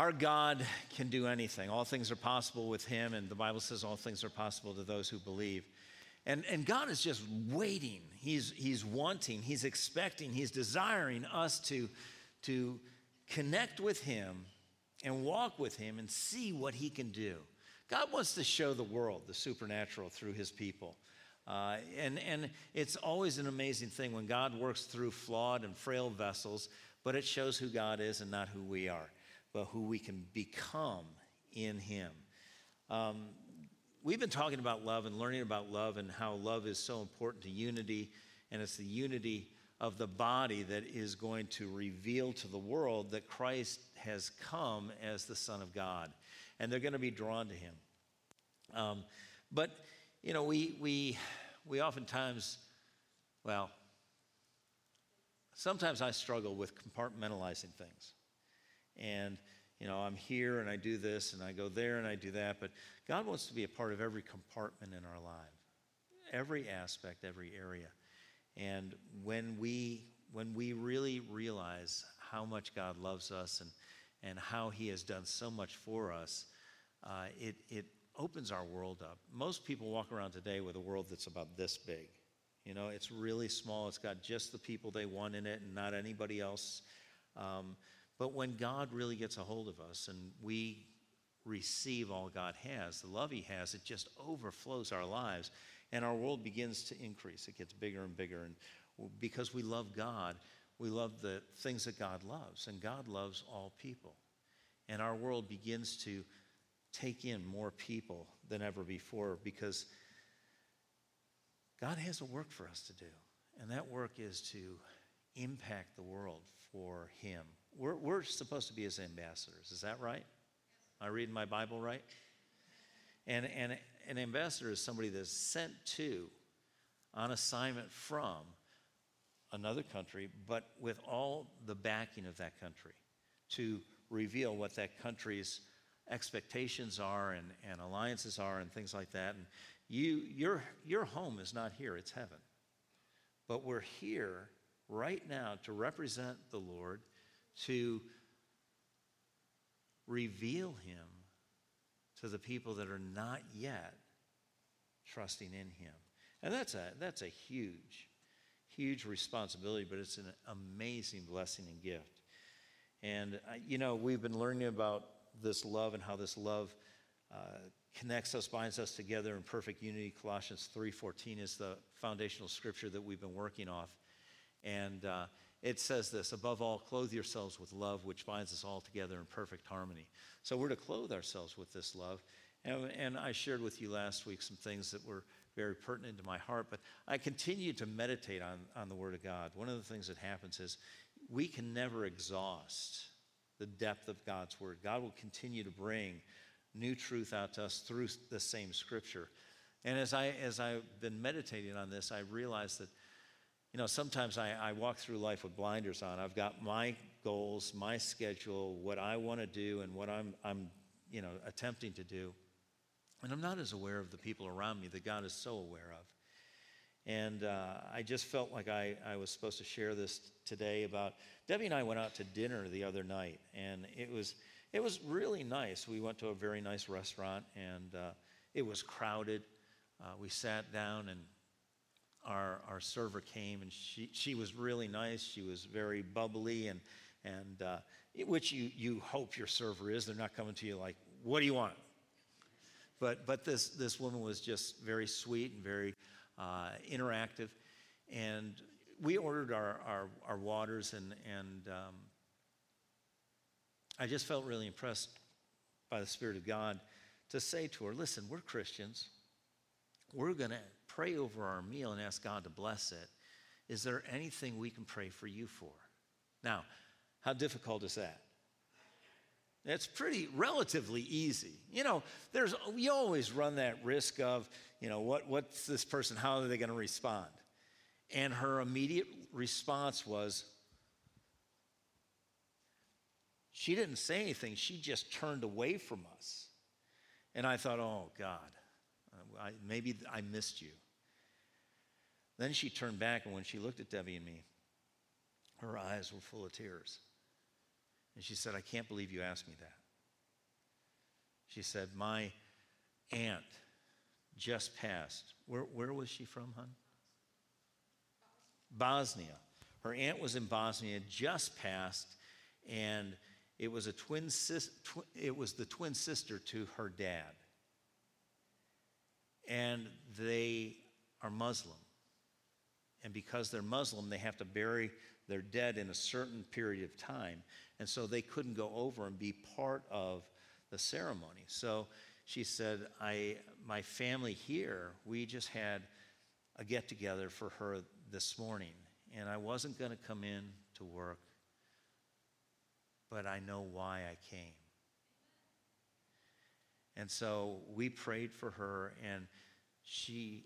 Our God can do anything. All things are possible with Him, and the Bible says all things are possible to those who believe. And, and God is just waiting. He's, he's wanting, He's expecting, He's desiring us to, to connect with Him and walk with Him and see what He can do. God wants to show the world the supernatural through His people. Uh, and, and it's always an amazing thing when God works through flawed and frail vessels, but it shows who God is and not who we are but who we can become in Him. Um, we've been talking about love and learning about love and how love is so important to unity, and it's the unity of the body that is going to reveal to the world that Christ has come as the Son of God, and they're going to be drawn to Him. Um, but you know, we we we oftentimes, well, sometimes I struggle with compartmentalizing things and you know i'm here and i do this and i go there and i do that but god wants to be a part of every compartment in our life every aspect every area. And when we when we really realize how much god loves us and and how he has done so much for us uh, it it opens our world up. Most people walk around today with a world that's about this big. You know it's really small. It's got just the people they want in it and not anybody else. Um, but when God really gets a hold of us and we receive all God has, the love He has, it just overflows our lives and our world begins to increase. It gets bigger and bigger. And because we love God, we love the things that God loves, and God loves all people. And our world begins to take in more people than ever before because God has a work for us to do. And that work is to impact the world for Him. We're, we're supposed to be his ambassadors. Is that right? Am I reading my Bible right? And, and an ambassador is somebody that's sent to, on assignment from another country, but with all the backing of that country to reveal what that country's expectations are and, and alliances are and things like that. And you, your, your home is not here, it's heaven. But we're here right now to represent the Lord to reveal him to the people that are not yet trusting in him. And that's a, that's a huge, huge responsibility, but it's an amazing blessing and gift. And, uh, you know, we've been learning about this love and how this love uh, connects us, binds us together in perfect unity. Colossians 3.14 is the foundational scripture that we've been working off. And uh, it says this above all, clothe yourselves with love, which binds us all together in perfect harmony. So we're to clothe ourselves with this love. And, and, I shared with you last week some things that were very pertinent to my heart, but I continue to meditate on, on the Word of God. One of the things that happens is we can never exhaust the depth of God's Word. God will continue to bring new truth out to us through the same Scripture. And as, I, as I've been meditating on this, I realized that you know, sometimes I, I walk through life with blinders on. I've got my goals, my schedule, what I want to do, and what I'm, I'm, you know, attempting to do. And I'm not as aware of the people around me that God is so aware of. And uh, I just felt like I, I was supposed to share this today about Debbie and I went out to dinner the other night, and it was, it was really nice. We went to a very nice restaurant, and uh, it was crowded. Uh, we sat down, and our, our server came and she, she was really nice. She was very bubbly and, and uh, which you, you hope your server is. They're not coming to you like, what do you want? But, but this, this woman was just very sweet and very uh, interactive. And we ordered our, our, our waters, and, and um, I just felt really impressed by the Spirit of God to say to her, listen, we're Christians. We're going to pray over our meal and ask God to bless it, is there anything we can pray for you for? Now, how difficult is that? It's pretty relatively easy. You know, there's you always run that risk of, you know, what, what's this person, how are they going to respond? And her immediate response was, she didn't say anything. She just turned away from us. And I thought, oh, God, I, maybe I missed you. Then she turned back, and when she looked at Debbie and me, her eyes were full of tears. And she said, I can't believe you asked me that. She said, My aunt just passed. Where, where was she from, hon? Bosnia. Her aunt was in Bosnia, just passed, and it was a twin sis, tw- it was the twin sister to her dad. And they are Muslim. And because they're Muslim, they have to bury their dead in a certain period of time. And so they couldn't go over and be part of the ceremony. So she said, I, my family here, we just had a get together for her this morning. And I wasn't going to come in to work, but I know why I came. And so we prayed for her, and she,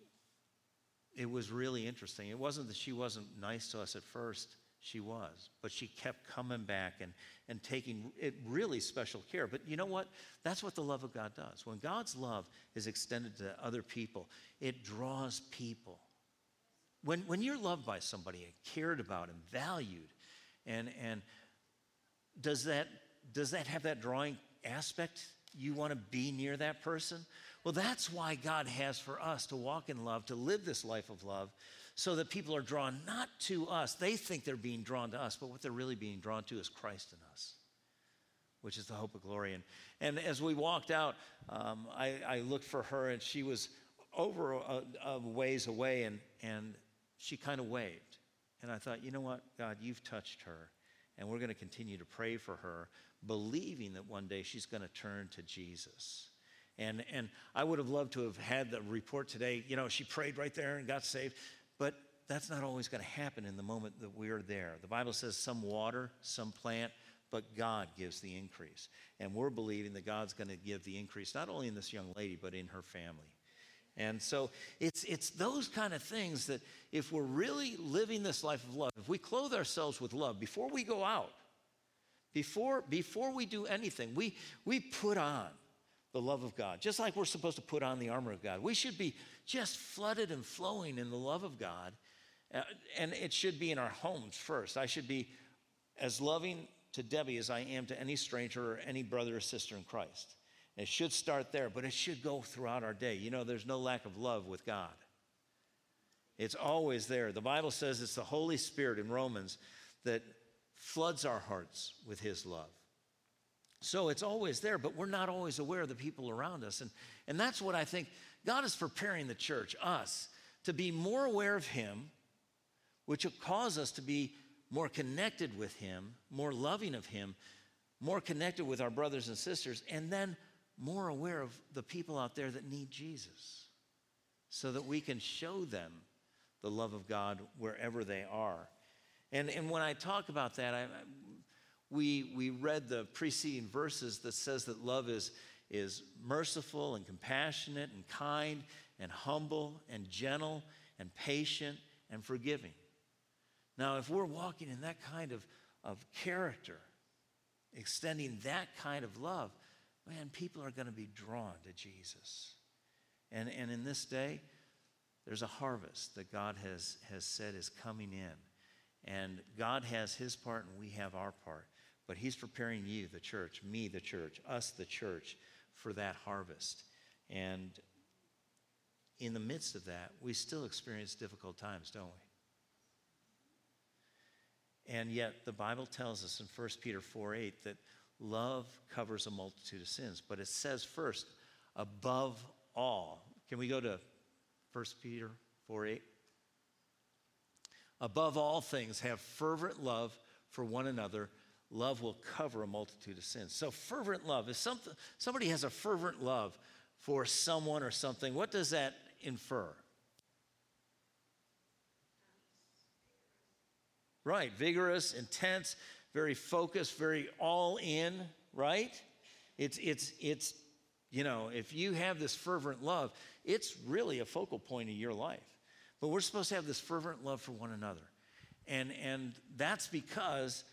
it was really interesting. It wasn't that she wasn't nice to us at first, she was, but she kept coming back and, and taking it really special care. But you know what? That's what the love of God does. When God's love is extended to other people, it draws people. When, when you're loved by somebody and cared about and valued, and, and does, that, does that have that drawing aspect? You want to be near that person? Well, that's why God has for us to walk in love, to live this life of love, so that people are drawn not to us. They think they're being drawn to us, but what they're really being drawn to is Christ in us, which is the hope of glory. And, and as we walked out, um, I, I, looked for her, and she was over a, a ways away, and, and she kind of waved. And I thought, you know what, God, you've touched her, and we're going to continue to pray for her, believing that one day she's going to turn to Jesus. And, and I would have loved to have had the report today. You know, she prayed right there and got saved. But that's not always going to happen in the moment that we're there. The Bible says some water, some plant, but God gives the increase. And we're believing that God's going to give the increase, not only in this young lady, but in her family. And so it's, it's those kind of things that if we're really living this life of love, if we clothe ourselves with love before we go out, before, before we do anything, we, we put on the love of God, just like we're supposed to put on the armor of God. We should be just flooded and flowing in the love of God. Uh, and it should be in our homes first. I should be as loving to Debbie as I am to any stranger or any brother or sister in Christ. It should start there, but it should go throughout our day. You know, there's no lack of love with God. It's always there. The Bible says it's the Holy Spirit in Romans that floods our hearts with His love. So it's always there, but we're not always aware of the people around us. And, and that's what I think God is preparing the church, us, to be more aware of Him, which will cause us to be more connected with Him, more loving of Him, more connected with our brothers and sisters, and then more aware of the people out there that need Jesus so that we can show them the love of God wherever they are. And, and when I talk about that, I, we, we read the preceding verses that says that love is, is merciful and compassionate and kind and humble and gentle and patient and forgiving. Now, if we're walking in that kind of, of character, extending that kind of love, man, people are going to be drawn to Jesus. And, and in this day, there's a harvest that God has, has said is coming in. And God has his part and we have our part. But He's preparing you, the church, me, the church, us, the church, for that harvest. And in the midst of that, we still experience difficult times, don't we? And yet, the Bible tells us in 1 Peter 4 8 that love covers a multitude of sins. But it says first, above all. Can we go to 1 Peter 4 8? Above all things, have fervent love for one another love will cover a multitude of sins. So, fervent love, if something, somebody has a fervent love for someone or something, what does that infer? Right, vigorous, intense, very focused, very all in, right? It's, it's, it's, you know, if you have this fervent love, it's really a focal point of your life. But we're supposed to have this fervent love for one another. And, and that's because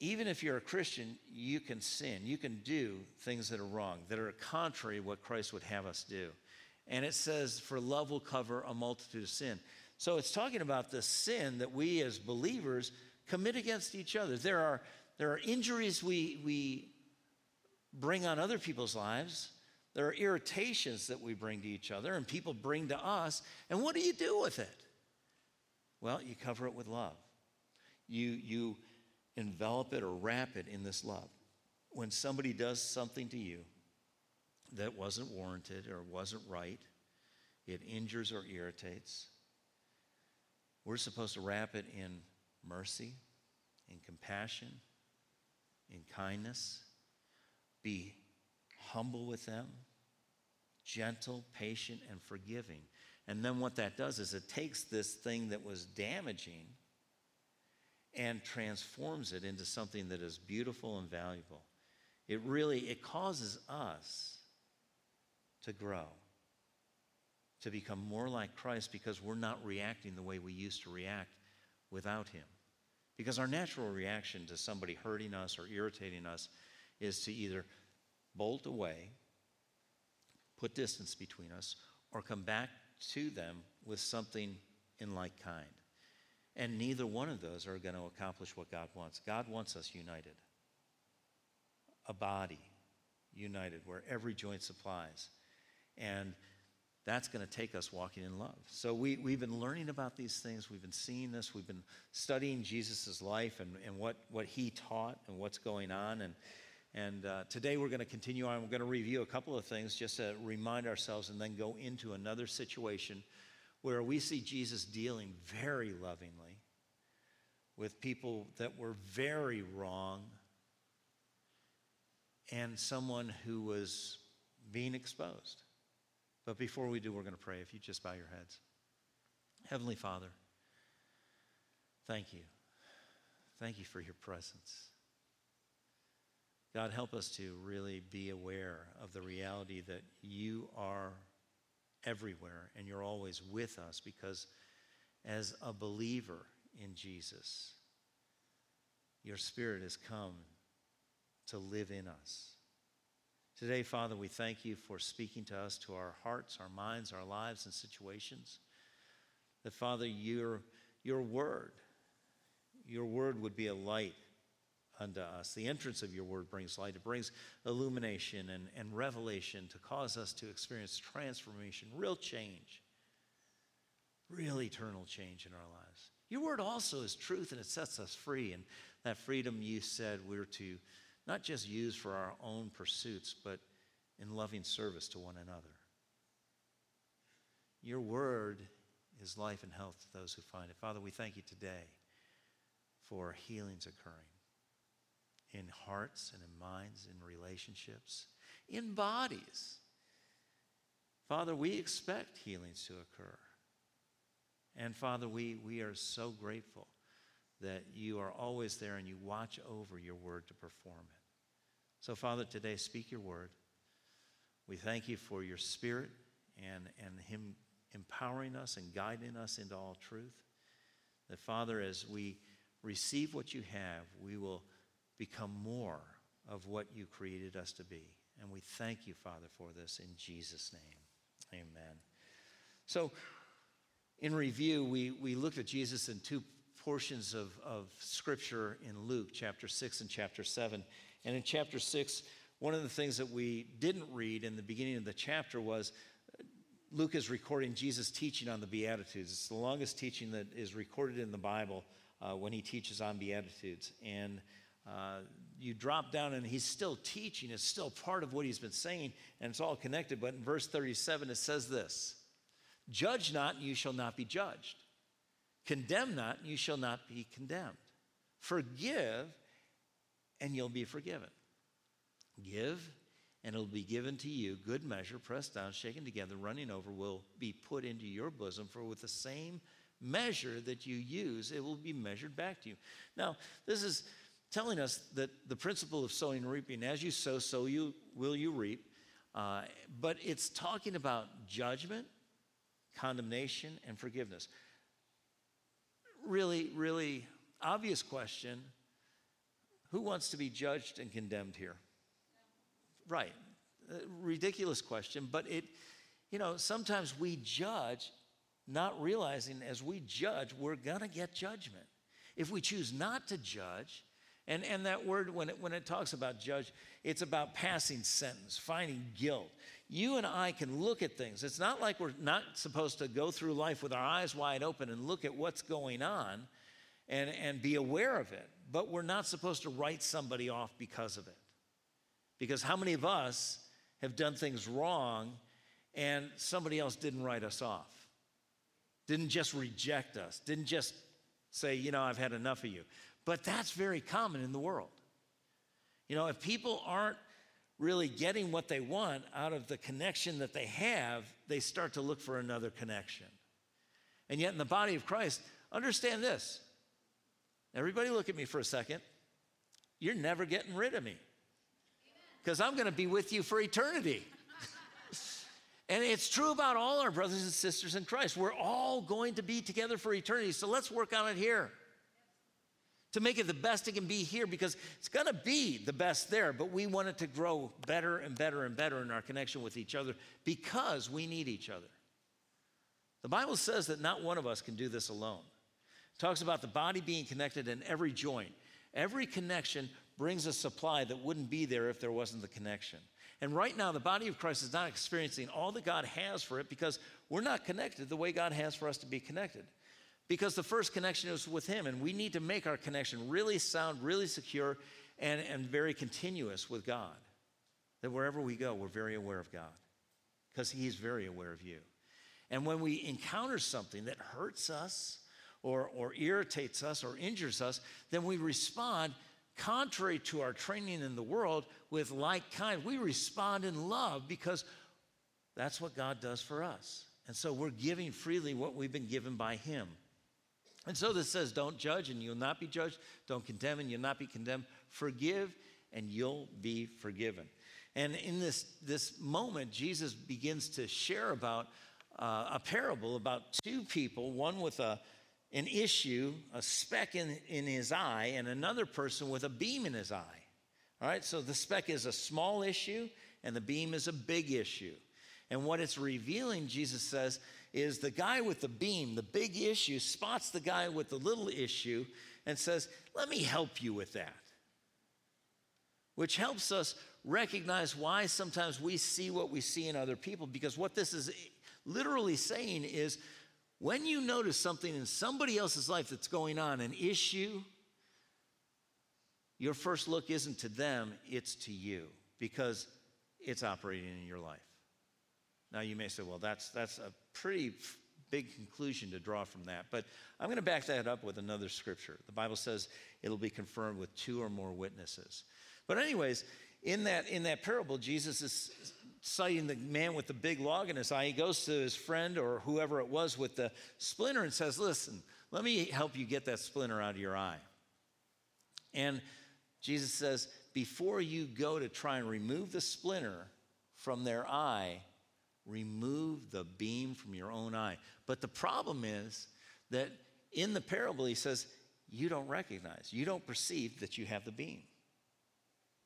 even if you're a Christian, you can sin. You can do things that are wrong, that are contrary to what Christ would have us do. And it says, for love will cover a multitude of sin. So it's talking about the sin that we as believers commit against each other. There are, there are injuries we, we bring on other people's lives. There are irritations that we bring to each other and people bring to us. And what do you do with it? Well, you cover it with love. You, you envelop it or wrap it in this love. When somebody does something to you that wasn't warranted or wasn't right, it injures or irritates. We're supposed to wrap it in mercy, in compassion, in kindness, be humble with them, gentle, patient, and forgiving. And then what that does is it takes this thing that was damaging and transforms it into something that is beautiful and valuable. It really it causes us to grow, to become more like Christ because we're not reacting the way we used to react without him. Because our natural reaction to somebody hurting us or irritating us is to either bolt away, put distance between us, or come back to them with something in like kind. And neither one of those are going to accomplish what God wants. God wants us united, a body united where every joint supplies. And that's going to take us walking in love. So we, we've been learning about these things. We've been seeing this. We've been studying Jesus' life and, and what, what he taught and what's going on. And, and uh, today we're going to continue on. We're going to review a couple of things just to remind ourselves and then go into another situation where we see Jesus dealing very lovingly with people that were very wrong and someone who was being exposed. But before we do, we're going to pray. If you just bow your heads. Heavenly Father, thank you. Thank you for your presence. God, help us to really be aware of the reality that you are everywhere and you're always with us because as a believer in Jesus, your Spirit has come to live in us. Today, Father, we thank you for speaking to us, to our hearts, our minds, our lives, and situations. That, Father, your, your word, your word would be a light unto us. The entrance of your word brings light, it brings illumination and, and revelation to cause us to experience transformation, real change, real eternal change in our lives. Your word also is truth and it sets us free. And that freedom you said we're to not just used for our own pursuits, but in loving service to one another. Your word is life and health to those who find it. Father, we thank you today for healings occurring in hearts and in minds, in relationships, in bodies. Father, we expect healings to occur. And Father, we, we are so grateful that you are always there and you watch over your word to perform it. So, Father, today speak your word. We thank you for your spirit and, and him empowering us and guiding us into all truth. That, Father, as we receive what you have, we will become more of what you created us to be. And we thank you, Father, for this in Jesus' name. Amen. So, in review, we, we looked at Jesus in two portions of, of Scripture in Luke, chapter 6 and chapter 7. And in chapter 6, one of the things that we didn't read in the beginning of the chapter was Luke is recording Jesus' teaching on the Beatitudes. It's the longest teaching that is recorded in the Bible uh, when he teaches on Beatitudes. And uh, you drop down and he's still teaching. It's still part of what he's been saying, and it's all connected. But in verse 37, it says this Judge not, and you shall not be judged. Condemn not, and you shall not be condemned. Forgive, and you'll be forgiven. Give, and it'll be given to you. Good measure, pressed down, shaken together, running over, will be put into your bosom. For with the same measure that you use, it will be measured back to you. Now, this is telling us that the principle of sowing and reaping, as you sow, so you will you reap. Uh, but it's talking about judgment, condemnation, and forgiveness. Really, really obvious question who wants to be judged and condemned here? Right. Uh, ridiculous question, but it, you know, sometimes we judge not realizing as we judge, we're going to get judgment. If we choose not to judge, And, and that word, when it, when it talks about judge, it's about passing sentence, finding guilt. You and I can look at things. It's not like we're not supposed to go through life with our eyes wide open and look at what's going on and, and be aware of it, but we're not supposed to write somebody off because of it. Because how many of us have done things wrong and somebody else didn't write us off? Didn't just reject us, didn't just say, you know, I've had enough of you. But that's very common in the world. You know, if people aren't really getting what they want out of the connection that they have, they start to look for another connection. And yet, in the body of Christ, understand this. Everybody, look at me for a second. You're never getting rid of me because I'm going to be with you for eternity. and it's true about all our brothers and sisters in Christ. We're all going to be together for eternity. So let's work on it here to make it the best it can be here because it's going to be the best there, but we want it to grow better and better and better in our connection with each other because we need each other. The Bible says that not one of us can do this alone. Talks about the body being connected in every joint. Every connection brings a supply that wouldn't be there if there wasn't the connection. And right now, the body of Christ is not experiencing all that God has for it because we're not connected the way God has for us to be connected. Because the first connection is with Him, and we need to make our connection really sound, really secure, and, and very continuous with God. That wherever we go, we're very aware of God because He's very aware of you. And when we encounter something that hurts us, or, or irritates us, or injures us, then we respond contrary to our training in the world with like kind. We respond in love because that's what God does for us. And so we're giving freely what we've been given by Him. And so this says, don't judge and you'll not be judged. Don't condemn and you'll not be condemned. Forgive and you'll be forgiven. And in this, this moment, Jesus begins to share about uh, a parable about two people, one with a, an issue, a speck in, in his eye, and another person with a beam in his eye. All right, so the speck is a small issue and the beam is a big issue. And what it's revealing, Jesus says, is the guy with the beam, the big issue, spots the guy with the little issue and says, Let me help you with that. Which helps us recognize why sometimes we see what we see in other people, because what this is literally saying is when you notice something in somebody else's life that's going on, an issue, your first look isn't to them, it's to you, because it's operating in your life. Now you may say, well, that's, that's a pretty big conclusion to draw from that. But I'm going to back that up with another scripture. The Bible says it'll be confirmed with two or more witnesses. But, anyways, in that, in that parable, Jesus is citing the man with the big log in his eye. He goes to his friend or whoever it was with the splinter and says, Listen, let me help you get that splinter out of your eye. And Jesus says, Before you go to try and remove the splinter from their eye, remove the beam from your own eye. But the problem is that in the parable, he says, you don't recognize, you don't perceive that you have the beam.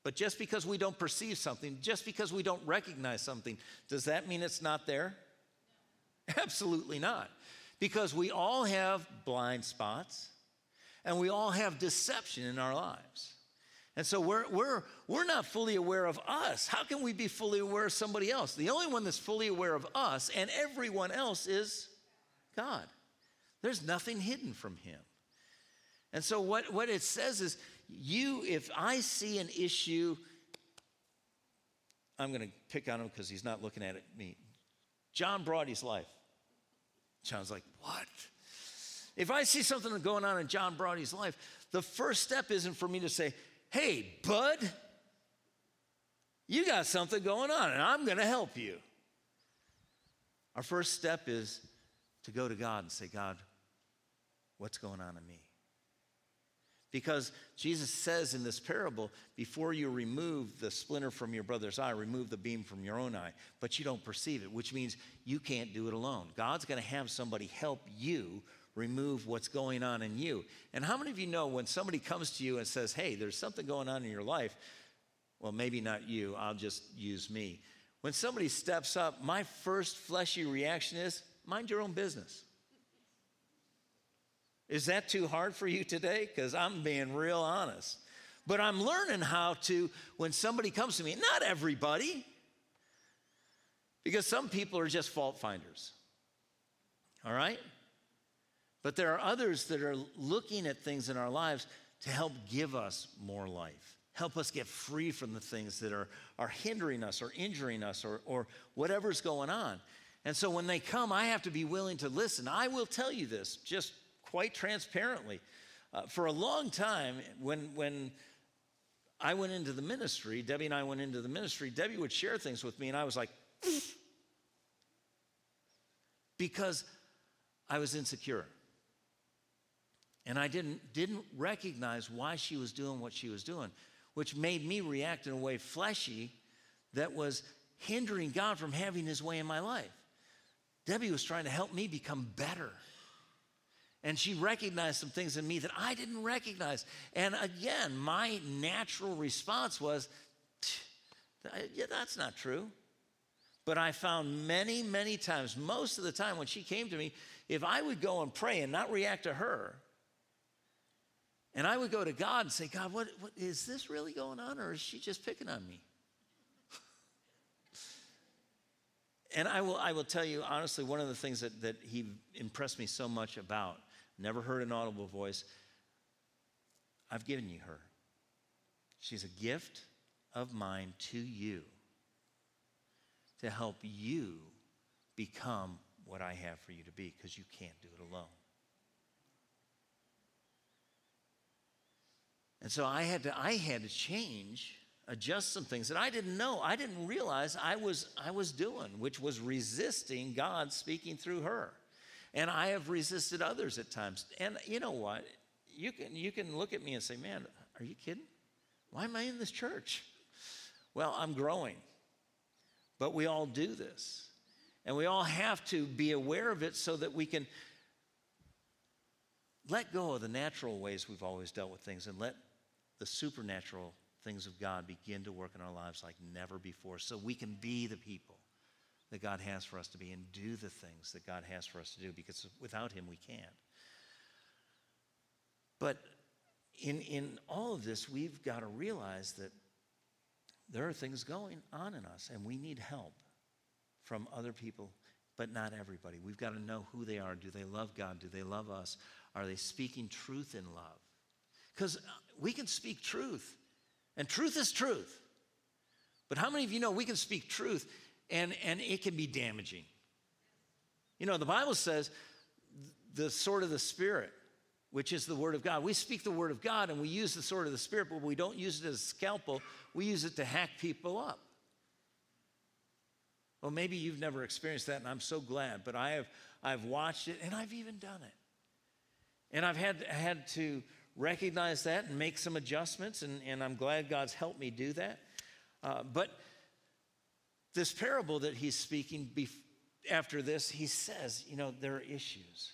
But just because we don't perceive something, just because we don't recognize something, does that mean it's not there? Absolutely not. Because we all have blind spots and we all have deception in our lives. And so we're, we're, we're not fully aware of us. How can we be fully aware of somebody else? The only one that's fully aware of us and everyone else is God. There's nothing hidden from Him. And so what, what it says is, you, if I see an issue, I'm going to pick on him because he's not looking at it, me. John Brody's life. John's like, what? If I see something going on in John Brody's life, the first step isn't for me to say, hey, bud, you got something going on and I'm going to help you. Our first step is to go to God and say, God, what's going on in me? Because Jesus says in this parable, before you remove the splinter from your brother's eye, remove the beam from your own eye, but you don't perceive it, which means you can't do it alone. God's going to have somebody help you remove what's going on in you. And how many of you know when somebody comes to you and says, hey, there's something going on in your life? Well, maybe not you, I'll just use me. When somebody steps up, my first fleshy reaction is, mind your own business. Is that too hard for you today? Because I'm being real honest. But I'm learning how to, when somebody comes to me, not everybody, because some people are just fault finders. All right? But there are others that are looking at things in our lives to help give us more life, help us get free from the things that are, are hindering us or injuring us or, or whatever's going on. And so when they come, I have to be willing to listen. I will tell you this just quite transparently. Uh, for a long time, when, when I went into the ministry, Debbie and I went into the ministry, Debbie would share things with me, and I was like, because I was insecure. And I didn't, didn't recognize why she was doing what she was doing, which made me react in a way fleshy that was hindering God from having his way in my life. Debbie was trying to help me become better. And she recognized some things in me that I didn't recognize. And again, my natural response was, yeah, that's not true. But I found many, many times, most of the time when she came to me, if I would go and pray and not react to her, and I would go to God and say, God, what, what is this really going on, or is she just picking on me? and I will, I will tell you honestly, one of the things that, that he impressed me so much about, never heard an audible voice, I've given you her. She's a gift of mine to you to help you become what I have for you to be because you can't do it alone. And so I had to, I had to change, adjust some things that I didn't know, I didn't realize I was, I was doing, which was resisting God speaking through her. And I have resisted others at times. And you know what? You can, you can look at me and say, man, are you kidding? Why am I in this church? Well, I'm growing. But we all do this. And we all have to be aware of it so that we can let go of the natural ways we've always dealt with things and let the supernatural things of God begin to work in our lives like never before so we can be the people that God has for us to be and do the things that God has for us to do because without Him we can't. But in, in all of this, we've got to realize that there are things going on in us and we need help from other people, but not everybody. We've got to know who they are. Do they love God? Do they love us? Are they speaking truth in love? Because uh, we can speak truth, and truth is truth. But how many of you know we can speak truth and, and it can be damaging? You know, the Bible says the sword of the Spirit, which is the Word of God. We speak the Word of God and we use the sword of the Spirit, but we don't use it as a scalpel, we use it to hack people up. Well, maybe you've never experienced that, and I'm so glad, but I have I've watched it and I've even done it. And I've had, had to recognize that and make some adjustments, and, and I'm glad God's helped me do that. Uh, but this parable that he's speaking bef- after this, he says, you know, there are issues.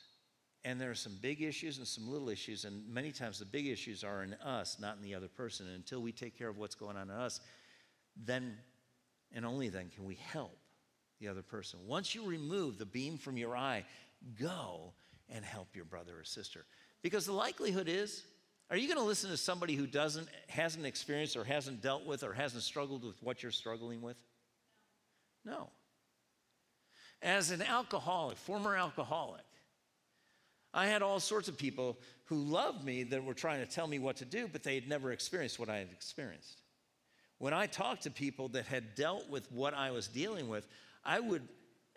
And there are some big issues and some little issues, and many times the big issues are in us, not in the other person. And until we take care of what's going on in us, then and only then can we help the other person. Once you remove the beam from your eye, go and help your brother or sister. Because the likelihood is, are you going to listen to somebody who doesn't, hasn't experienced or hasn't dealt with or hasn't struggled with what you're struggling with? No. As an alcoholic, former alcoholic, I had all sorts of people who loved me that were trying to tell me what to do, but they had never experienced what I had experienced. When I talked to people that had dealt with what I was dealing with, I would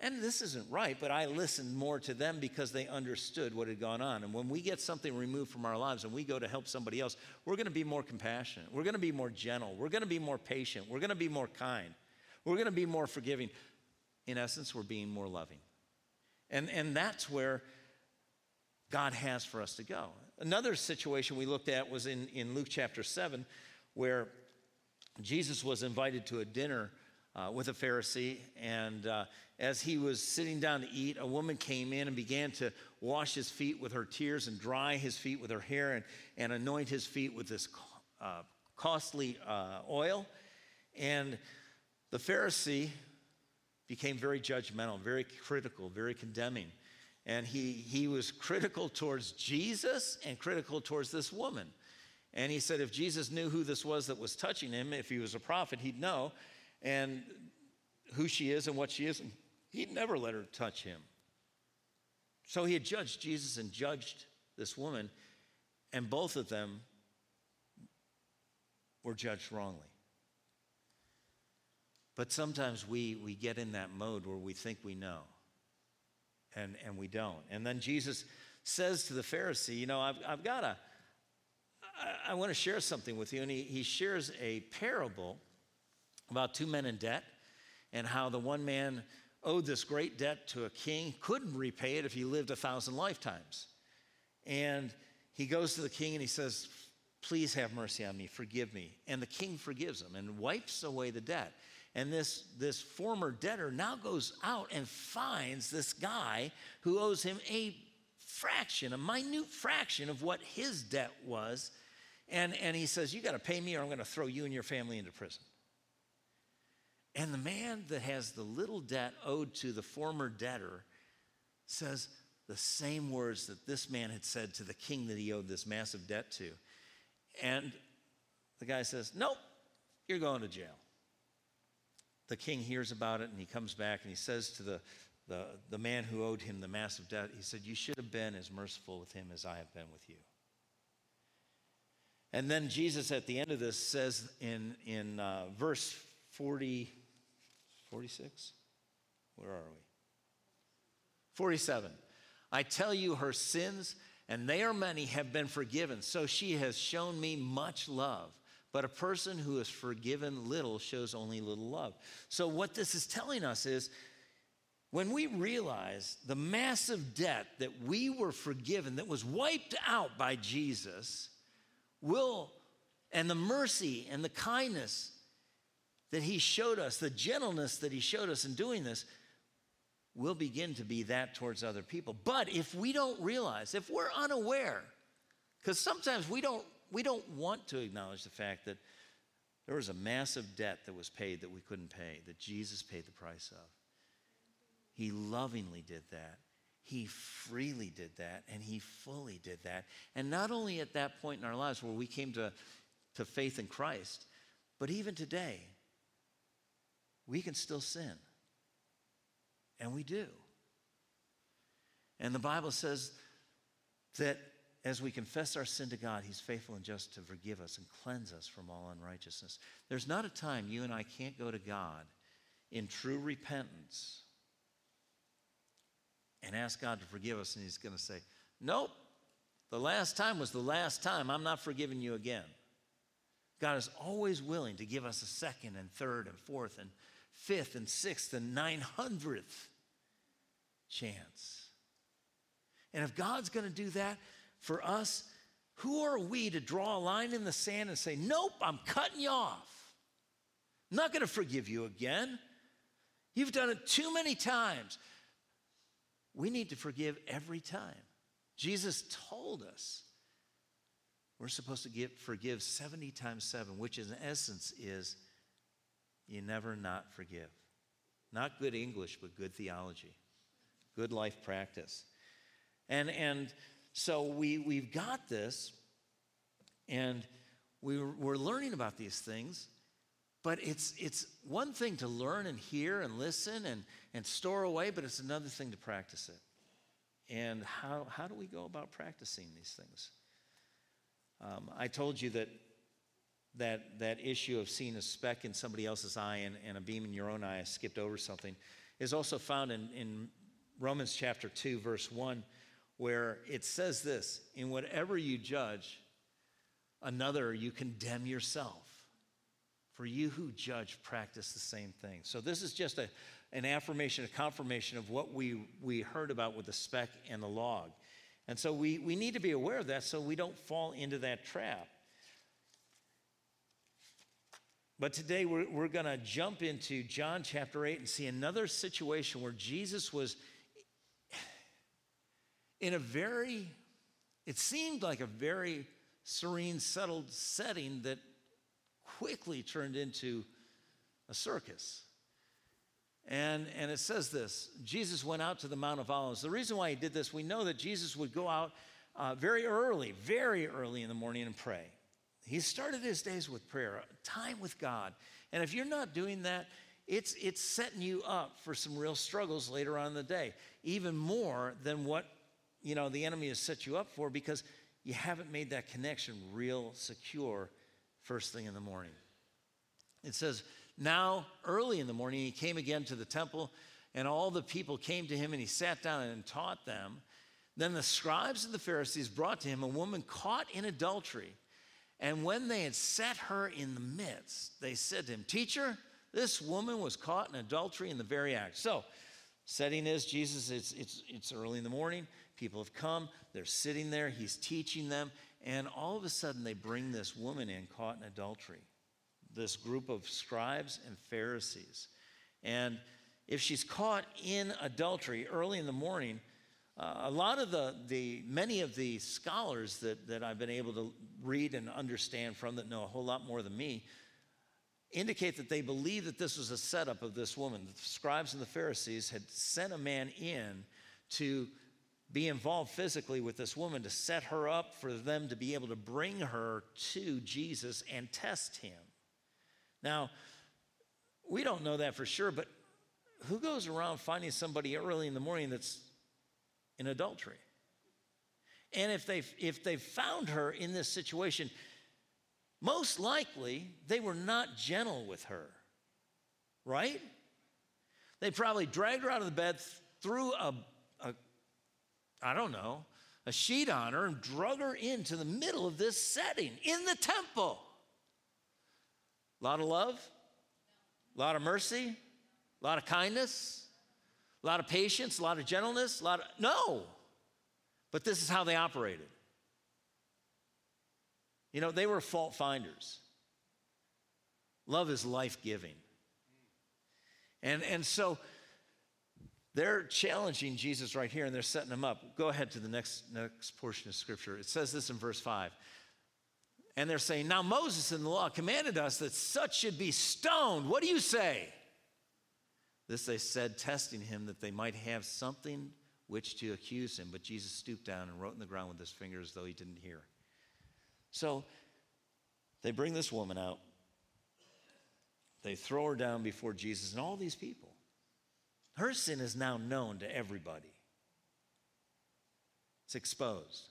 and this isn't right, but I listened more to them because they understood what had gone on. And when we get something removed from our lives and we go to help somebody else, we're going to be more compassionate. We're going to be more gentle. We're going to be more patient. We're going to be more kind. We're going to be more forgiving. In essence, we're being more loving. And, and that's where God has for us to go. Another situation we looked at was in, in Luke chapter 7, where Jesus was invited to a dinner uh, with a Pharisee. And uh, as he was sitting down to eat, a woman came in and began to wash his feet with her tears and dry his feet with her hair and, and anoint his feet with this uh, costly uh, oil. And the Pharisee became very judgmental, very critical, very condemning. And he, he was critical towards Jesus and critical towards this woman. And he said if Jesus knew who this was that was touching him, if he was a prophet, he'd know. And who she is and what she is, he'd never let her touch him. So he had judged Jesus and judged this woman, and both of them were judged wrongly. But sometimes we, we get in that mode where we think we know, and, and we don't. And then Jesus says to the Pharisee, You know, I've, I've got a, I, I want to share something with you. And he, he shares a parable about two men in debt and how the one man owed this great debt to a king, couldn't repay it if he lived a thousand lifetimes. And he goes to the king and he says, Please have mercy on me, forgive me. And the king forgives him and wipes away the debt. And this, this former debtor now goes out and finds this guy who owes him a fraction, a minute fraction of what his debt was. And, and he says, You got to pay me or I'm going to throw you and your family into prison. And the man that has the little debt owed to the former debtor says the same words that this man had said to the king that he owed this massive debt to. And the guy says, Nope, you're going to jail. The king hears about it and he comes back and he says to the, the, the man who owed him the massive debt, he said, You should have been as merciful with him as I have been with you. And then Jesus at the end of this says in, in uh, verse 40, 46? Where are we? 47. I tell you, her sins, and they are many, have been forgiven. So she has shown me much love. But a person who is forgiven little shows only little love. So, what this is telling us is when we realize the massive debt that we were forgiven, that was wiped out by Jesus, will, and the mercy and the kindness that he showed us, the gentleness that he showed us in doing this, will begin to be that towards other people. But if we don't realize, if we're unaware, because sometimes we don't, we don't want to acknowledge the fact that there was a massive debt that was paid that we couldn't pay, that Jesus paid the price of. He lovingly did that. He freely did that, and he fully did that. And not only at that point in our lives where we came to, to faith in Christ, but even today, we can still sin. And we do. And the Bible says that as we confess our sin to God, He's faithful and just to forgive us and cleanse us from all unrighteousness. There's not a time you and I can't go to God in true repentance and ask God to forgive us, and He's going to say, Nope, the last time was the last time. I'm not forgiving you again. God is always willing to give us a second and third and fourth and fifth and sixth and nine hundredth chance. And if God's going to do that for us, who are we to draw a line in the sand and say, Nope, I'm cutting you off? I'm not going to forgive you again. You've done it too many times. We need to forgive every time. Jesus told us we're supposed to give, forgive 70 times 7, which in essence is you never not forgive. Not good English, but good theology, good life practice. And, and so we, we've got this, and we, we're learning about these things, but it's, it's one thing to learn and hear and listen and, and store away, but it's another thing to practice it. And how, how do we go about practicing these things? Um, I told you that that, that issue of seeing a speck in somebody else's eye and, and a beam in your own eye, I skipped over something, is also found in, in Romans chapter 2, verse 1, where it says this In whatever you judge another, you condemn yourself. For you who judge practice the same thing. So, this is just a, an affirmation, a confirmation of what we, we heard about with the speck and the log. And so, we, we need to be aware of that so we don't fall into that trap. But today we're, we're going to jump into John chapter 8 and see another situation where Jesus was in a very, it seemed like a very serene, settled setting that quickly turned into a circus. And, and it says this Jesus went out to the Mount of Olives. The reason why he did this, we know that Jesus would go out uh, very early, very early in the morning and pray. He started his days with prayer, time with God. And if you're not doing that, it's, it's setting you up for some real struggles later on in the day, even more than what you know the enemy has set you up for because you haven't made that connection real secure first thing in the morning. It says, Now early in the morning, he came again to the temple, and all the people came to him, and he sat down and taught them. Then the scribes and the Pharisees brought to him a woman caught in adultery. And when they had set her in the midst, they said to him, Teacher, this woman was caught in adultery in the very act. So, setting is Jesus, it's, it's, it's early in the morning. People have come, they're sitting there, he's teaching them, and all of a sudden they bring this woman in caught in adultery. This group of scribes and Pharisees. And if she's caught in adultery early in the morning, uh, a lot of the, the many of the scholars that, that I've been able to read and understand from that know a whole lot more than me indicate that they believe that this was a setup of this woman. The scribes and the Pharisees had sent a man in to be involved physically with this woman to set her up for them to be able to bring her to Jesus and test him. Now, we don't know that for sure, but who goes around finding somebody early in the morning that's in adultery? And if they if they found her in this situation, most likely they were not gentle with her. Right? They probably dragged her out of the bed, threw a I don't know, a sheet on her and drug her into the middle of this setting in the temple. A lot of love, a lot of mercy, a lot of kindness, a lot of patience, a lot of gentleness, a lot of. No! But this is how they operated. You know, they were fault finders. Love is life giving. And, and so they're challenging Jesus right here and they're setting him up. Go ahead to the next, next portion of scripture. It says this in verse 5. And they're saying, Now Moses in the law commanded us that such should be stoned. What do you say? This they said, testing him that they might have something which to accuse him. But Jesus stooped down and wrote in the ground with his finger as though he didn't hear. So they bring this woman out. They throw her down before Jesus and all these people. Her sin is now known to everybody, it's exposed.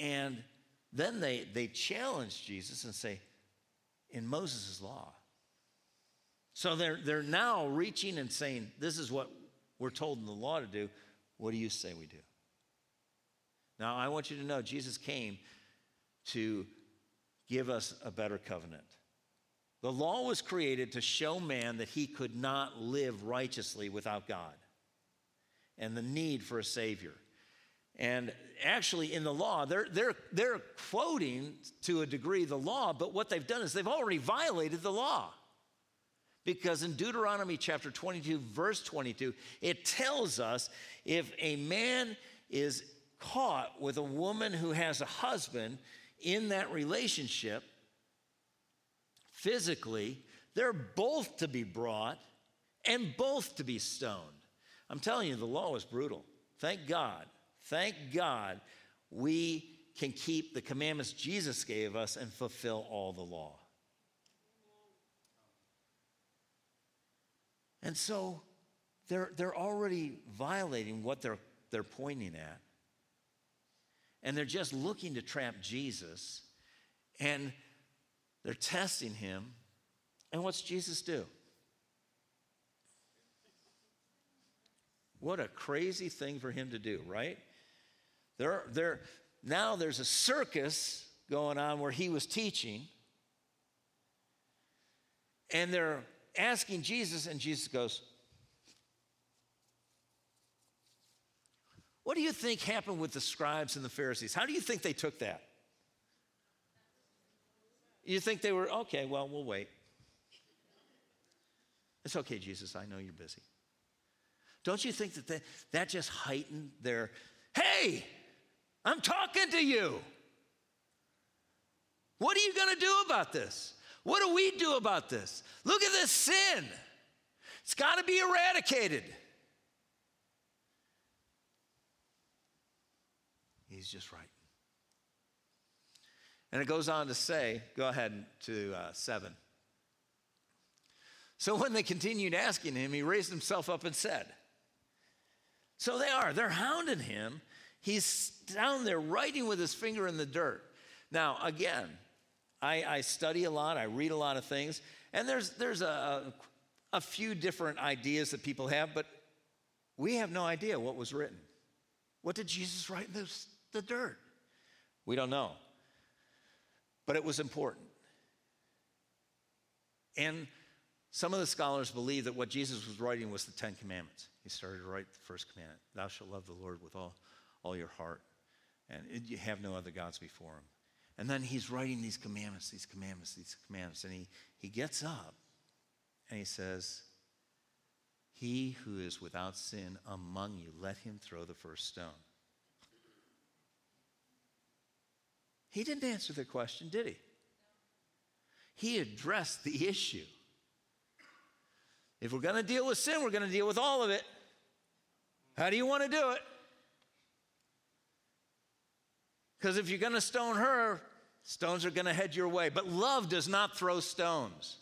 And then they, they challenge Jesus and say, in Moses' law. So they're, they're now reaching and saying, This is what we're told in the law to do. What do you say we do? Now, I want you to know Jesus came to give us a better covenant. The law was created to show man that he could not live righteously without God and the need for a Savior. And actually, in the law, they're, they're, they're quoting to a degree the law, but what they've done is they've already violated the law. Because in Deuteronomy chapter 22, verse 22, it tells us if a man is caught with a woman who has a husband in that relationship, physically, they're both to be brought and both to be stoned. I'm telling you, the law is brutal. Thank God. Thank God we can keep the commandments Jesus gave us and fulfill all the law. And so they're, they're already violating what they're, they're pointing at. And they're just looking to trap Jesus. And they're testing him. And what's Jesus do? What a crazy thing for him to do, right? There, there, now there's a circus going on where he was teaching. And they're asking Jesus, and Jesus goes, What do you think happened with the scribes and the Pharisees? How do you think they took that? You think they were, okay, well, we'll wait. It's okay, Jesus, I know you're busy. Don't you think that that, that just heightened their, hey, I'm talking to you. What are you going to do about this? What do we do about this? Look at this sin. It's got to be eradicated. He's just right. And it goes on to say, go ahead to uh, seven. So when they continued asking him, he raised himself up and said, So they are, they're hounding him. He's down there writing with his finger in the dirt. Now, again, I, I study a lot, I read a lot of things, and there's, there's a, a few different ideas that people have, but we have no idea what was written. What did Jesus write in the, the dirt? We don't know. But it was important. And some of the scholars believe that what Jesus was writing was the Ten Commandments. He started to write the first commandment Thou shalt love the Lord with all, all your heart, and you have no other gods before him. And then he's writing these commandments, these commandments, these commandments. And he, he gets up and he says, He who is without sin among you, let him throw the first stone. He didn't answer the question, did he? He addressed the issue. If we're going to deal with sin, we're going to deal with all of it. How do you want to do it? Because if you're going to stone her, stones are going to head your way. But love does not throw stones.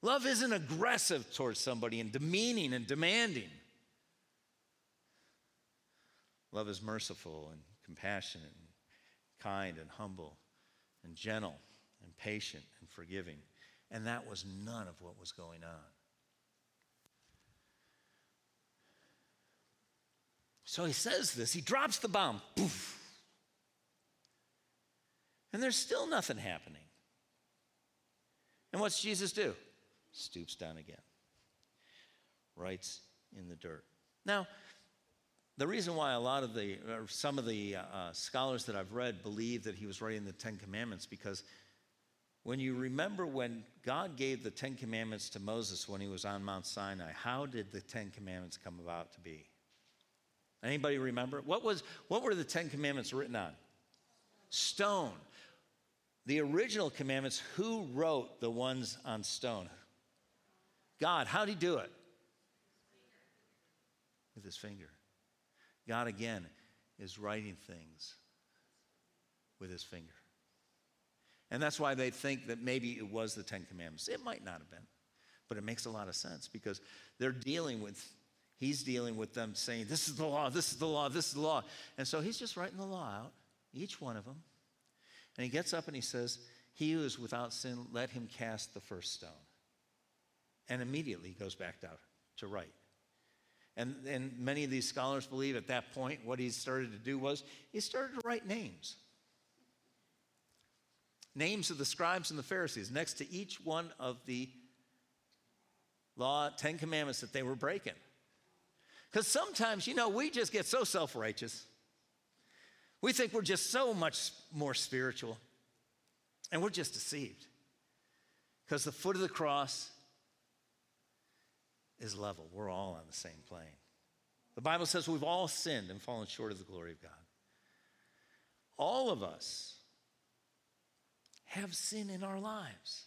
Love isn't aggressive towards somebody and demeaning and demanding. Love is merciful and compassionate and kind and humble and gentle and patient and forgiving. And that was none of what was going on. So he says this, he drops the bomb. Poof. And there's still nothing happening. And what's Jesus do? Stoops down again, writes in the dirt. Now, the reason why a lot of the, or some of the uh, uh, scholars that I've read believe that he was writing the Ten Commandments because when you remember when God gave the Ten Commandments to Moses when he was on Mount Sinai, how did the Ten Commandments come about to be? Anybody remember? What, was, what were the Ten Commandments written on? Stone. The original commandments, who wrote the ones on stone? God. How'd he do it? With his finger. God, again, is writing things with his finger. And that's why they think that maybe it was the Ten Commandments. It might not have been, but it makes a lot of sense because they're dealing with, he's dealing with them saying, This is the law, this is the law, this is the law. And so he's just writing the law out, each one of them. And he gets up and he says, He who is without sin, let him cast the first stone. And immediately he goes back down to write. And, and many of these scholars believe at that point what he started to do was he started to write names. Names of the scribes and the Pharisees next to each one of the law, Ten Commandments that they were breaking. Because sometimes, you know, we just get so self righteous. We think we're just so much more spiritual. And we're just deceived. Because the foot of the cross is level. We're all on the same plane. The Bible says we've all sinned and fallen short of the glory of God. All of us have sin in our lives.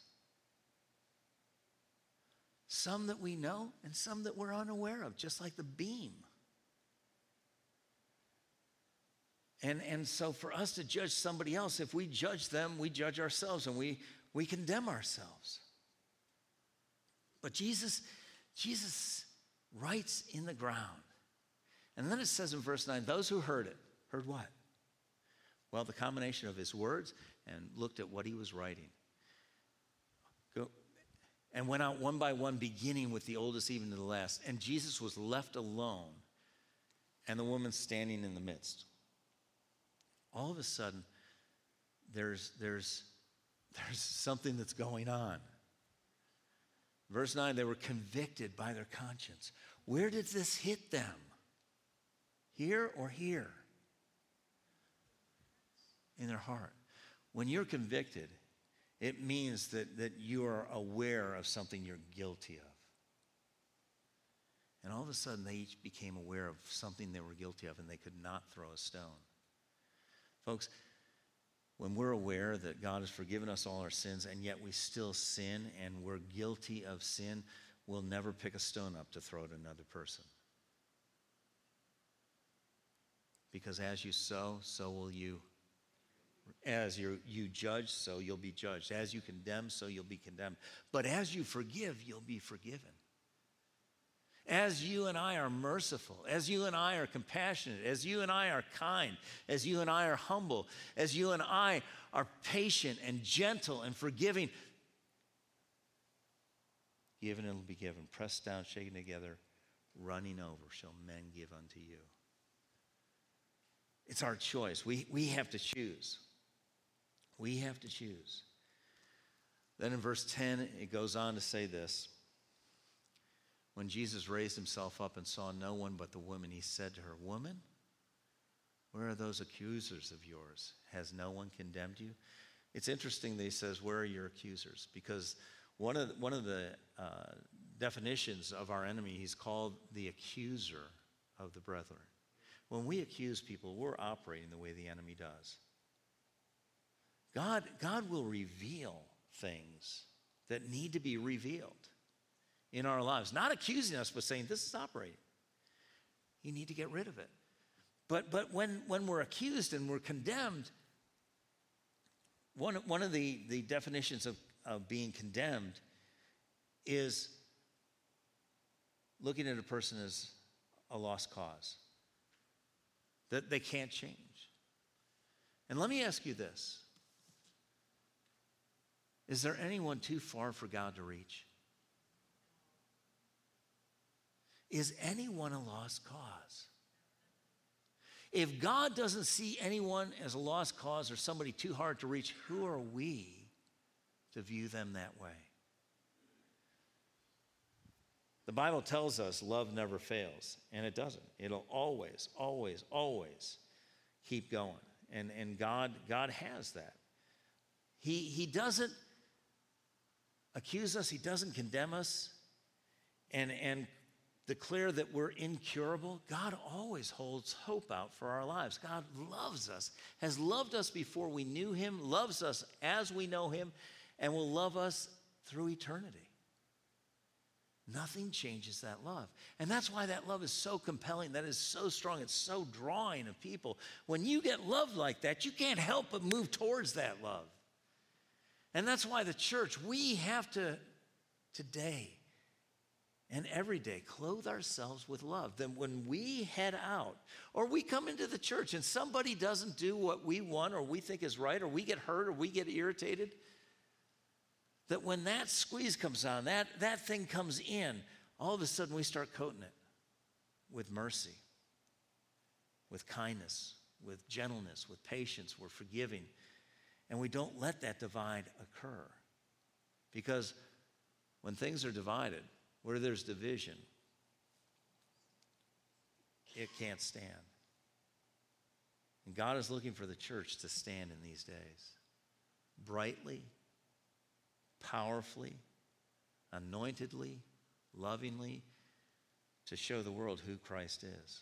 Some that we know and some that we're unaware of, just like the beam. And, and so for us to judge somebody else, if we judge them, we judge ourselves and we, we condemn ourselves. But Jesus, Jesus writes in the ground. And then it says in verse 9, those who heard it, heard what? Well, the combination of his words and looked at what he was writing. Go, and went out one by one, beginning with the oldest even to the last. And Jesus was left alone, and the woman standing in the midst. All of a sudden, there's, there's, there's something that's going on. Verse 9, they were convicted by their conscience. Where did this hit them? Here or here? In their heart. When you're convicted, it means that, that you are aware of something you're guilty of. And all of a sudden, they each became aware of something they were guilty of, and they could not throw a stone. Folks, when we're aware that God has forgiven us all our sins and yet we still sin and we're guilty of sin, we'll never pick a stone up to throw at another person. Because as you sow, so will you. As you you judge, so you'll be judged. As you condemn, so you'll be condemned. But as you forgive, you'll be forgiven. As you and I are merciful, as you and I are compassionate, as you and I are kind, as you and I are humble, as you and I are patient and gentle and forgiving, given it'll be given, pressed down, shaken together, running over, shall men give unto you. It's our choice. We, we have to choose. We have to choose. Then in verse 10, it goes on to say this. When Jesus raised himself up and saw no one but the woman, he said to her, Woman, where are those accusers of yours? Has no one condemned you? It's interesting that he says, Where are your accusers? Because one of the, one of the uh, definitions of our enemy, he's called the accuser of the brethren. When we accuse people, we're operating the way the enemy does. God, God will reveal things that need to be revealed in our lives, not accusing us, but saying, This is operating. You need to get rid of it. But, but when, when we're accused and we're condemned, one, one of the, the definitions of, of being condemned is looking at a person as a lost cause, that they can't change. And let me ask you this Is there anyone too far for God to reach? Is anyone a lost cause? If God doesn't see anyone as a lost cause or somebody too hard to reach, who are we to view them that way? The Bible tells us love never fails, and it doesn't. It'll always, always, always keep going. And, and God, God has that. He, he doesn't accuse us, He doesn't condemn us and, and declare that we're incurable. God always holds hope out for our lives. God loves us, has loved us before we knew Him, loves us as we know Him, and will love us through eternity. Nothing changes that love. And that's why that love is so compelling, that is so strong, it's so drawing of people. When you get loved like that, you can't help but move towards that love. And that's why the church, we have to today and every day clothe ourselves with love. Then when we head out or we come into the church and somebody doesn't do what we want or we think is right or we get hurt or we get irritated, that when that squeeze comes on, that, that thing comes in, all of a sudden we start coating it with mercy, with kindness, with gentleness, with patience. We're forgiving. And we don't let that divide occur. Because when things are divided, where there's division, it can't stand. And God is looking for the church to stand in these days brightly powerfully, anointedly, lovingly to show the world who Christ is,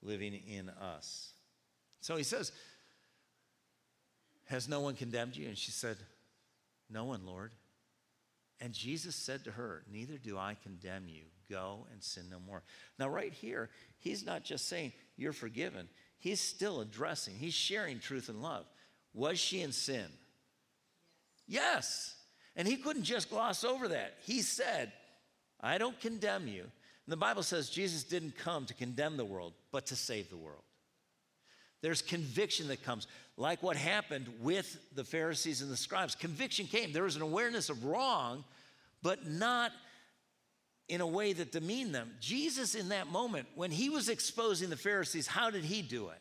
living in us. So he says, Has no one condemned you? And she said, No one, Lord. And Jesus said to her, Neither do I condemn you. Go and sin no more. Now, right here, he's not just saying, You're forgiven. He's still addressing, he's sharing truth and love. Was she in sin? Yes. yes. And he couldn't just gloss over that. He said, I don't condemn you. And the Bible says Jesus didn't come to condemn the world, but to save the world. There's conviction that comes, like what happened with the Pharisees and the scribes. Conviction came. There was an awareness of wrong, but not in a way that demeaned them. Jesus, in that moment, when he was exposing the Pharisees, how did he do it?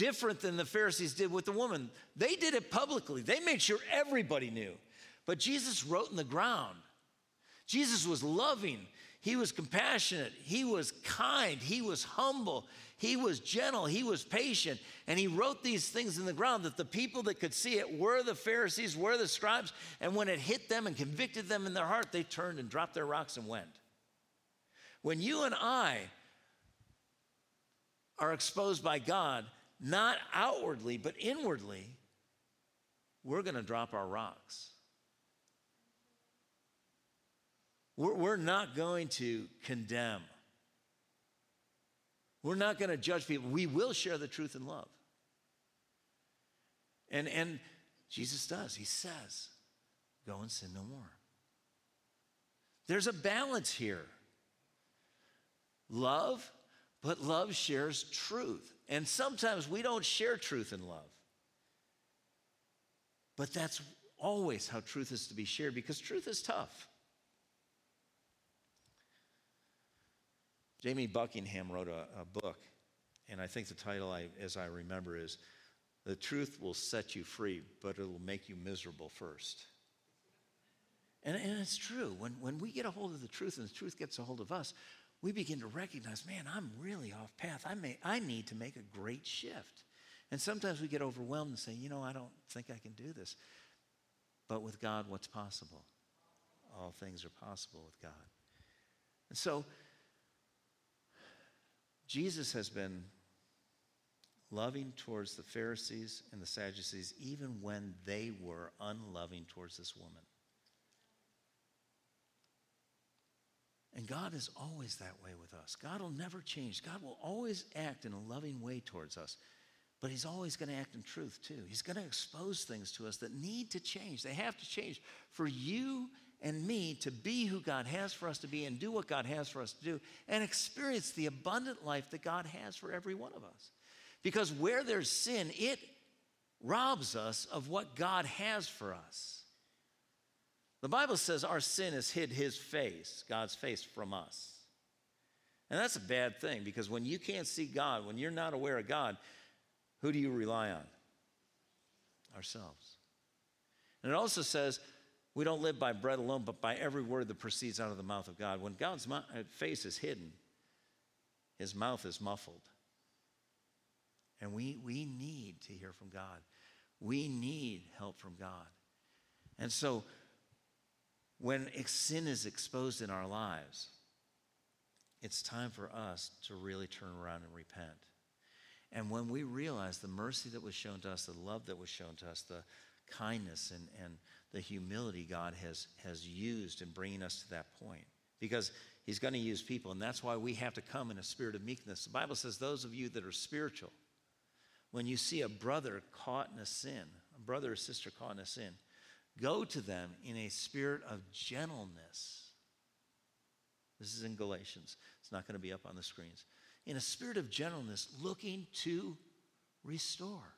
different than the Pharisees did with the woman. They did it publicly, they made sure everybody knew. But Jesus wrote in the ground. Jesus was loving, he was compassionate, he was kind, he was humble, he was gentle, he was patient. And he wrote these things in the ground that the people that could see it were the Pharisees, were the scribes. And when it hit them and convicted them in their heart, they turned and dropped their rocks and went. When you and I are exposed by God, not outwardly, but inwardly, we're going to drop our rocks. We're, not going to condemn. We're not going to judge people. We will share the truth in love. And, and Jesus does. He says, Go and sin no more. There's a balance here. Love, but love shares truth. And sometimes we don't share truth in love. But that's always how truth is to be shared because truth is tough. Jamie Buckingham wrote a, a book, and I think the title, I, as I remember, is The Truth Will Set You Free, but It'll Make You Miserable First. And, and it's true. When, when we get a hold of the truth and the truth gets a hold of us, we begin to recognize, man, I'm really off path. I, may, I need to make a great shift. And sometimes we get overwhelmed and say, you know, I don't think I can do this. But with God, what's possible? All things are possible with God. And so, Jesus has been loving towards the Pharisees and the Sadducees even when they were unloving towards this woman. And God is always that way with us. God will never change. God will always act in a loving way towards us. But He's always going to act in truth, too. He's going to expose things to us that need to change. They have to change for you and me to be who God has for us to be and do what God has for us to do and experience the abundant life that God has for every one of us. Because where there's sin, it robs us of what God has for us. The Bible says our sin has hid his face, God's face, from us. And that's a bad thing because when you can't see God, when you're not aware of God, who do you rely on? Ourselves. And it also says we don't live by bread alone, but by every word that proceeds out of the mouth of God. When God's uh, face is hidden, his mouth is muffled. And we, we need to hear from God. We need help from God. And so when sin is exposed in our lives, it's time for us to really turn around and repent. And when we realize the mercy that was shown to us, the love that was shown to us, the kindness and, and the humility God has, has used in bringing us to that point, because He's going to use people, and that's why we have to come in a spirit of meekness. The Bible says, Those of you that are spiritual, when you see a brother caught in a sin, a brother or sister caught in a sin, Go to them in a spirit of gentleness. This is in Galatians. It's not going to be up on the screens. In a spirit of gentleness, looking to restore.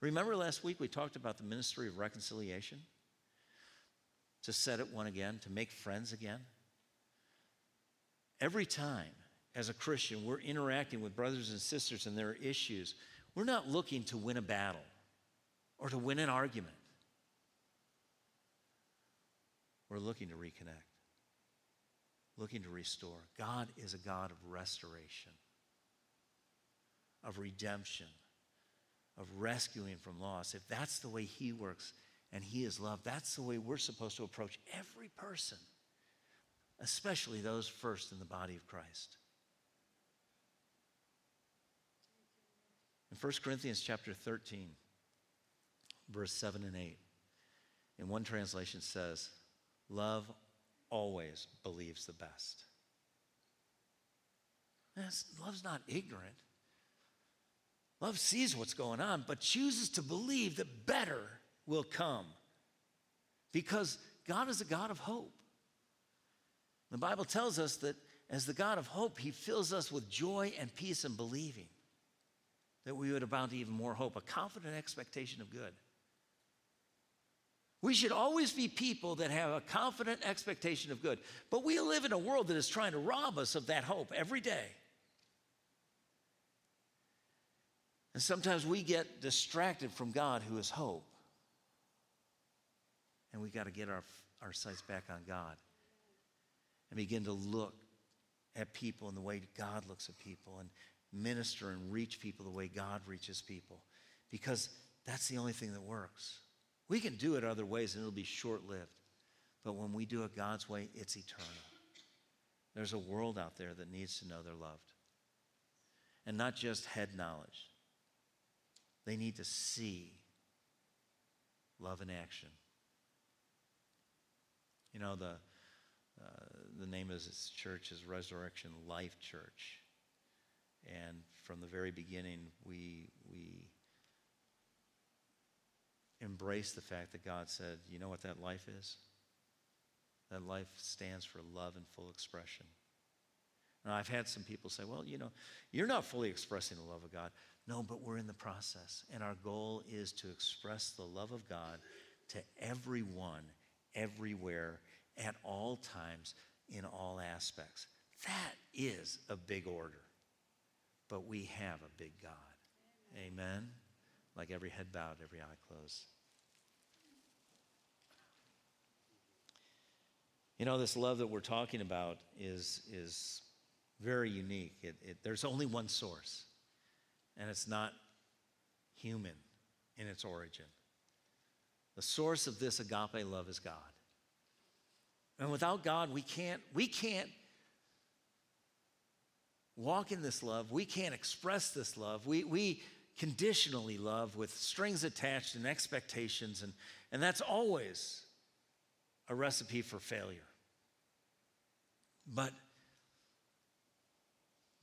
Remember last week we talked about the ministry of reconciliation? To set it one again, to make friends again? Every time as a Christian we're interacting with brothers and sisters and their issues, we're not looking to win a battle or to win an argument. We're looking to reconnect, looking to restore. God is a God of restoration, of redemption, of rescuing from loss. If that's the way He works and He is love, that's the way we're supposed to approach every person, especially those first in the body of Christ. In 1 Corinthians chapter 13, verse 7 and 8, in one translation says, Love always believes the best. love's not ignorant. Love sees what's going on, but chooses to believe that better will come. Because God is a God of hope. The Bible tells us that as the God of hope, He fills us with joy and peace and believing that we would abound to even more hope, a confident expectation of good. We should always be people that have a confident expectation of good. But we live in a world that is trying to rob us of that hope every day. And sometimes we get distracted from God, who is hope. And we got to get our, our sights back on God and begin to look at people in the way God looks at people and minister and reach people the way God reaches people because that's the only thing that works. We can do it other ways and it'll be short lived. But when we do it God's way, it's eternal. There's a world out there that needs to know they're loved. And not just head knowledge, they need to see love in action. You know, the, uh, the name of this church is Resurrection Life Church. And from the very beginning, we, we embrace the fact that God said, you know what that life is? That life stands for love and full expression. Now, I've had some people say, well, you know, you're not fully expressing the love of God. No, but we're in the process. And our goal is to express the love of God to everyone, everywhere, at all times, in all aspects. That is a big order. But we have a big God. Amen. Like every head bowed, every eye closed. You know, this love that we're talking about is, is very unique. It, it, there's only one source, and it's not human in its origin. The source of this agape love is God. And without God, we can't, we can't walk in this love. We can't express this love. We, we conditionally love with strings attached and expectations, and, and that's always a recipe for failure. But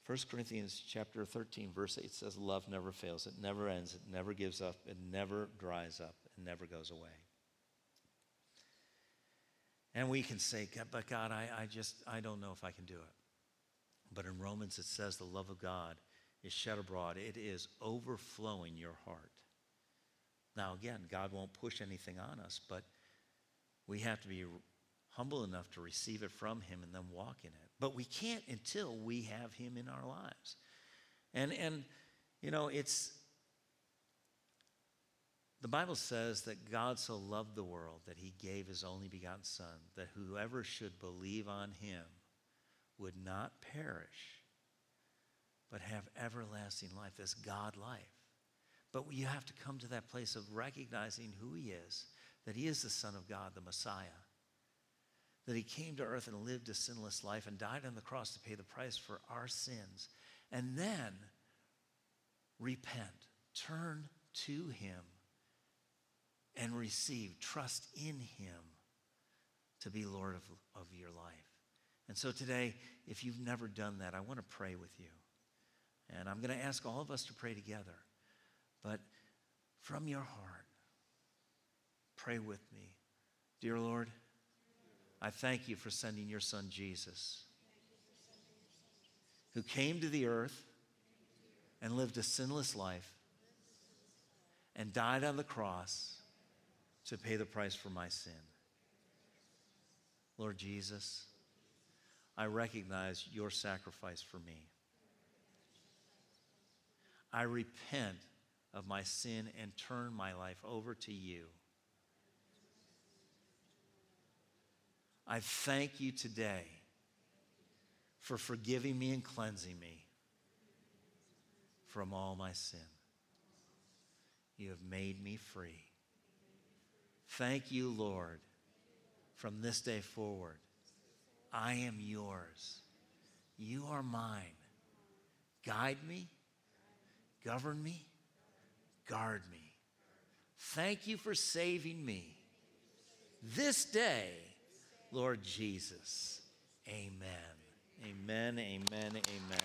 1 Corinthians chapter 13, verse 8 says, Love never fails, it never ends, it never gives up, it never dries up, it never goes away. And we can say, but God, I, I just, I don't know if I can do it. But in Romans, it says the love of God is shed abroad, it is overflowing your heart. Now, again, God won't push anything on us, but we have to be humble enough to receive it from Him and then walk in it. But we can't until we have Him in our lives. And, and you know, it's, the Bible says that God so loved the world that He gave His only begotten Son, that whoever should believe on Him would not perish, but have everlasting life, this God life. But you have to come to that place of recognizing who He is, that He is the Son of God, the Messiah that he came to earth and lived a sinless life and died on the cross to pay the price for our sins. And then repent, turn to him, and receive, trust in him to be Lord of, of your life. And so today, if you've never done that, I want to pray with you. And I'm going to ask all of us to pray together. But from your heart, pray with me. Dear Lord, I thank you for sending your son Jesus, who came to the earth and lived a sinless life and died on the cross to pay the price for my sin. Lord Jesus, I recognize your sacrifice for me. I repent of my sin and turn my life over to you. I thank you today for forgiving me and cleansing me from all my sin. You have made me free. Thank you, Lord. From this day forward, I am yours. You are mine. Guide me, govern me, guard me. Thank you for saving me this day Lord Jesus. Amen. Amen, amen, amen.